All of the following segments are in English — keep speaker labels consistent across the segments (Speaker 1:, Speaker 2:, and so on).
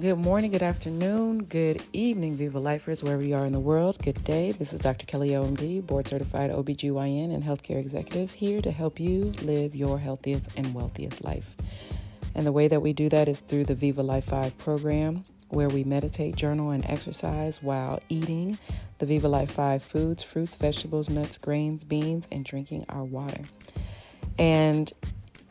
Speaker 1: Good morning, good afternoon, good evening, Viva Lifers, wherever you are in the world. Good day. This is Dr. Kelly OMD, board certified OBGYN and healthcare executive, here to help you live your healthiest and wealthiest life. And the way that we do that is through the Viva Life 5 program, where we meditate, journal, and exercise while eating the Viva Life 5 foods, fruits, vegetables, nuts, grains, beans, and drinking our water. And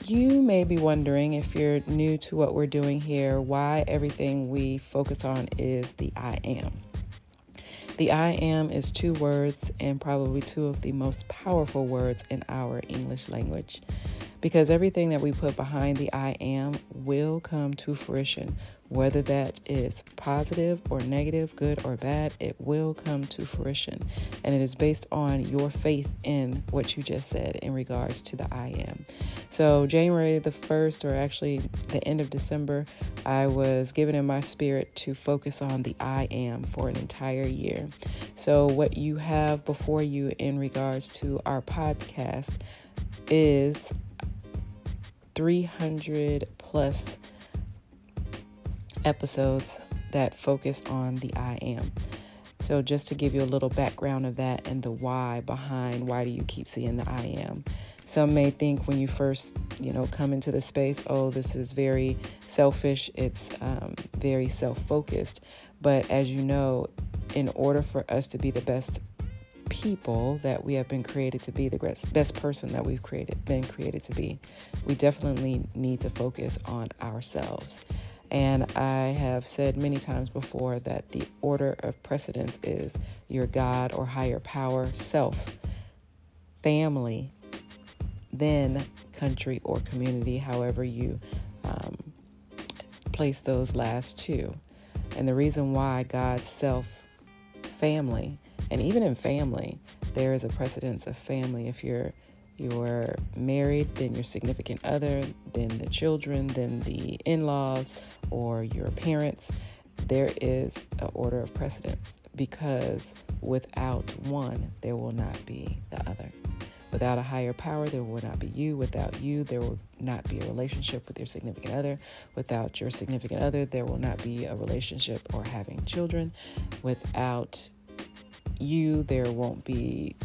Speaker 1: you may be wondering if you're new to what we're doing here, why everything we focus on is the I am. The I am is two words and probably two of the most powerful words in our English language because everything that we put behind the I am will come to fruition whether that is positive or negative, good or bad, it will come to fruition. And it is based on your faith in what you just said in regards to the I am. So, January the 1st, or actually the end of December, I was given in my spirit to focus on the I am for an entire year. So, what you have before you in regards to our podcast is 300 plus episodes that focus on the I am. So, just to give you a little background of that and the why behind why do you keep seeing the I am. Some may think when you first, you know, come into the space, oh, this is very selfish. It's um, very self-focused. But as you know, in order for us to be the best people that we have been created to be, the best person that we've created, been created to be, we definitely need to focus on ourselves. And I have said many times before that the order of precedence is your God or higher power, self, family, then country or community, however you um, place those last two. And the reason why God's self, family, and even in family, there is a precedence of family. If you're you're married, then your significant other, then the children, then the in laws, or your parents, there is an order of precedence because without one, there will not be the other. Without a higher power, there will not be you. Without you, there will not be a relationship with your significant other. Without your significant other, there will not be a relationship or having children. Without you, there won't be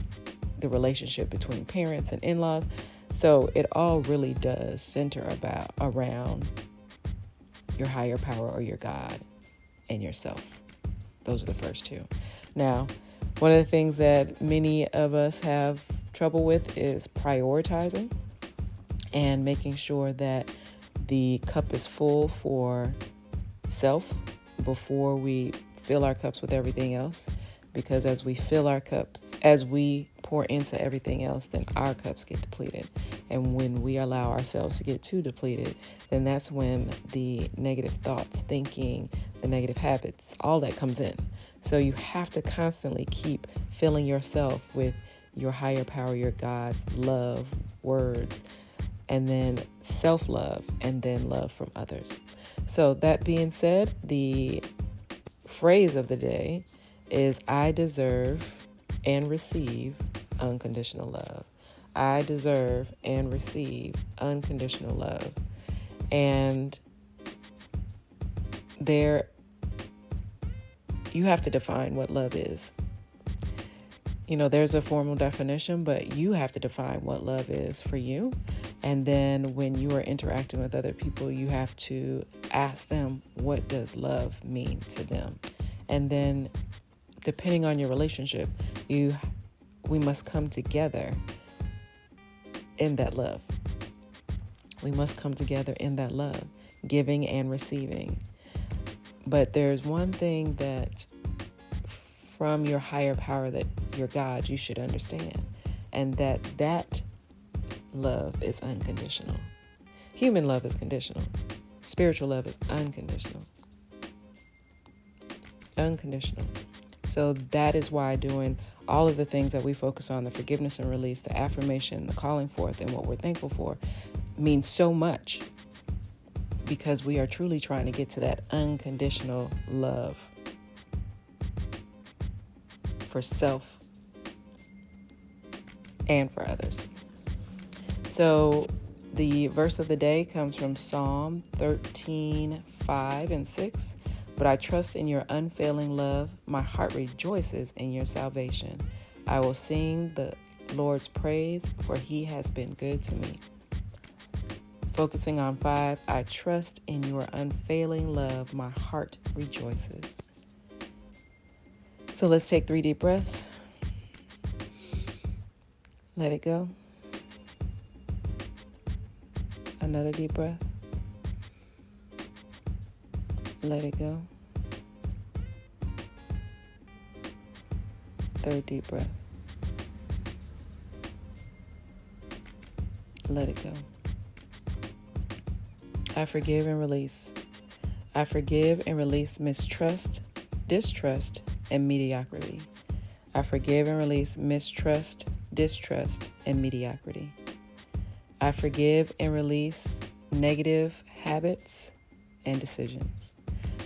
Speaker 1: the relationship between parents and in-laws. So it all really does center about around your higher power or your God and yourself. Those are the first two. Now, one of the things that many of us have trouble with is prioritizing and making sure that the cup is full for self before we fill our cups with everything else. Because as we fill our cups, as we pour into everything else, then our cups get depleted. And when we allow ourselves to get too depleted, then that's when the negative thoughts, thinking, the negative habits, all that comes in. So you have to constantly keep filling yourself with your higher power, your God's love, words, and then self love, and then love from others. So, that being said, the phrase of the day is I deserve and receive unconditional love. I deserve and receive unconditional love. And there, you have to define what love is. You know, there's a formal definition, but you have to define what love is for you. And then when you are interacting with other people, you have to ask them, what does love mean to them? And then, depending on your relationship, you we must come together in that love. We must come together in that love, giving and receiving. But there's one thing that from your higher power that your God you should understand and that that love is unconditional. Human love is conditional. Spiritual love is unconditional. Unconditional. So that is why doing all of the things that we focus on the forgiveness and release, the affirmation, the calling forth, and what we're thankful for means so much because we are truly trying to get to that unconditional love for self and for others. So, the verse of the day comes from Psalm 13 5 and 6. But I trust in your unfailing love. My heart rejoices in your salvation. I will sing the Lord's praise, for he has been good to me. Focusing on five, I trust in your unfailing love. My heart rejoices. So let's take three deep breaths. Let it go. Another deep breath. Let it go. Third deep breath. Let it go. I forgive and release. I forgive and release mistrust, distrust, and mediocrity. I forgive and release mistrust, distrust, and mediocrity. I forgive and release negative habits and decisions.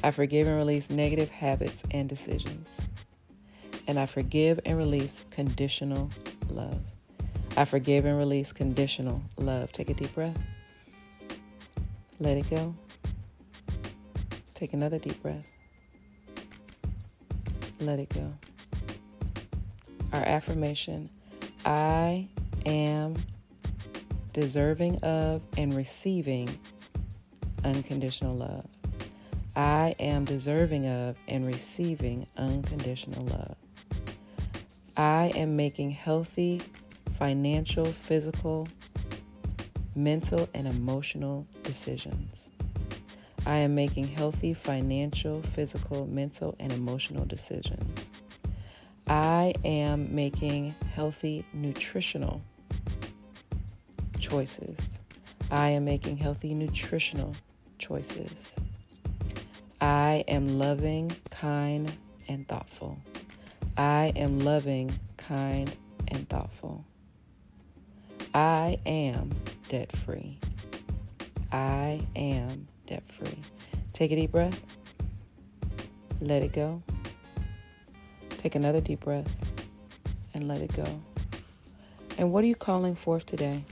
Speaker 1: I forgive and release negative habits and decisions. And I forgive and release conditional love. I forgive and release conditional love. Take a deep breath. Let it go. Take another deep breath. Let it go. Our affirmation I am deserving of and receiving unconditional love. I am deserving of and receiving unconditional love. I am making healthy financial, physical, mental, and emotional decisions. I am making healthy financial, physical, mental, and emotional decisions. I am making healthy nutritional choices. I am making healthy nutritional choices. I am loving, kind, and thoughtful. I am loving, kind, and thoughtful. I am debt free. I am debt free. Take a deep breath. Let it go. Take another deep breath and let it go. And what are you calling forth today?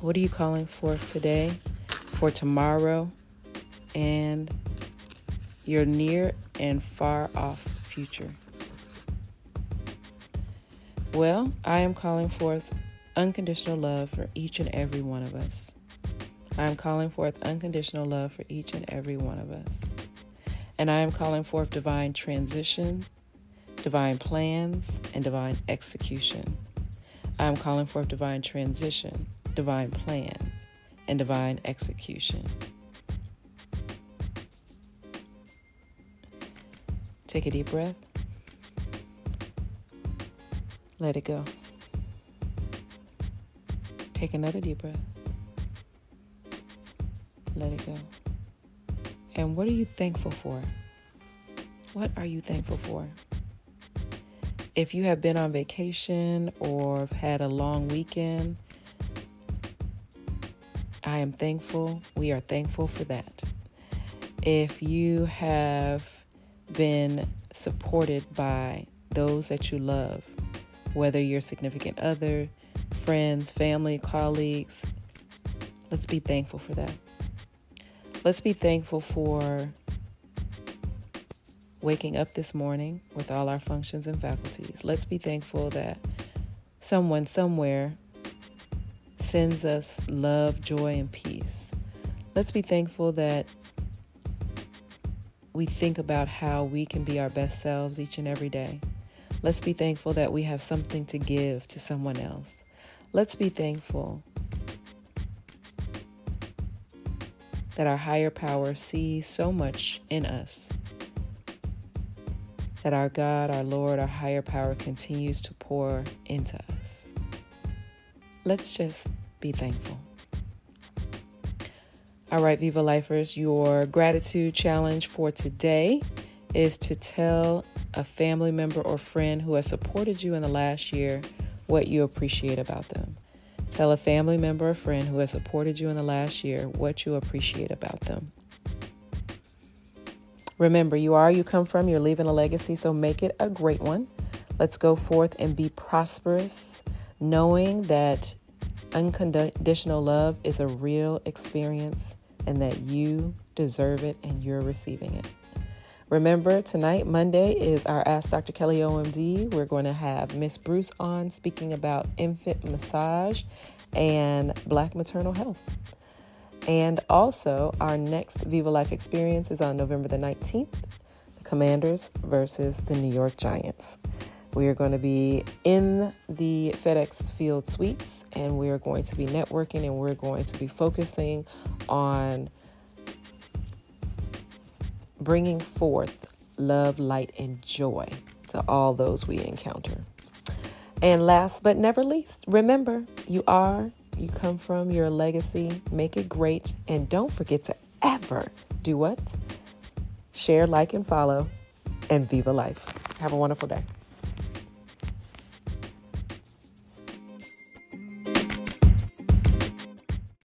Speaker 1: What are you calling forth today, for tomorrow, and your near and far off future? Well, I am calling forth unconditional love for each and every one of us. I am calling forth unconditional love for each and every one of us. And I am calling forth divine transition, divine plans, and divine execution. I am calling forth divine transition, divine plans, and divine execution. Take a deep breath. Let it go. Take another deep breath. Let it go. And what are you thankful for? What are you thankful for? If you have been on vacation or had a long weekend, I am thankful. We are thankful for that. If you have been supported by those that you love, whether your significant other, friends, family, colleagues. Let's be thankful for that. Let's be thankful for waking up this morning with all our functions and faculties. Let's be thankful that someone somewhere sends us love, joy, and peace. Let's be thankful that we think about how we can be our best selves each and every day. Let's be thankful that we have something to give to someone else. Let's be thankful that our higher power sees so much in us, that our God, our Lord, our higher power continues to pour into us. Let's just be thankful. All right, Viva Lifers, your gratitude challenge for today is to tell a family member or friend who has supported you in the last year what you appreciate about them. Tell a family member or friend who has supported you in the last year what you appreciate about them. Remember, you are, you come from, you're leaving a legacy, so make it a great one. Let's go forth and be prosperous, knowing that unconditional love is a real experience and that you deserve it and you're receiving it. Remember, tonight, Monday, is our Ask Dr. Kelly OMD. We're going to have Miss Bruce on speaking about infant massage and black maternal health. And also, our next Viva Life experience is on November the 19th the Commanders versus the New York Giants. We are going to be in the FedEx Field Suites and we are going to be networking and we're going to be focusing on bringing forth love, light, and joy to all those we encounter. And last but never least, remember you are, you come from, your legacy. Make it great. And don't forget to ever do what? Share, like, and follow, and viva life. Have a wonderful day.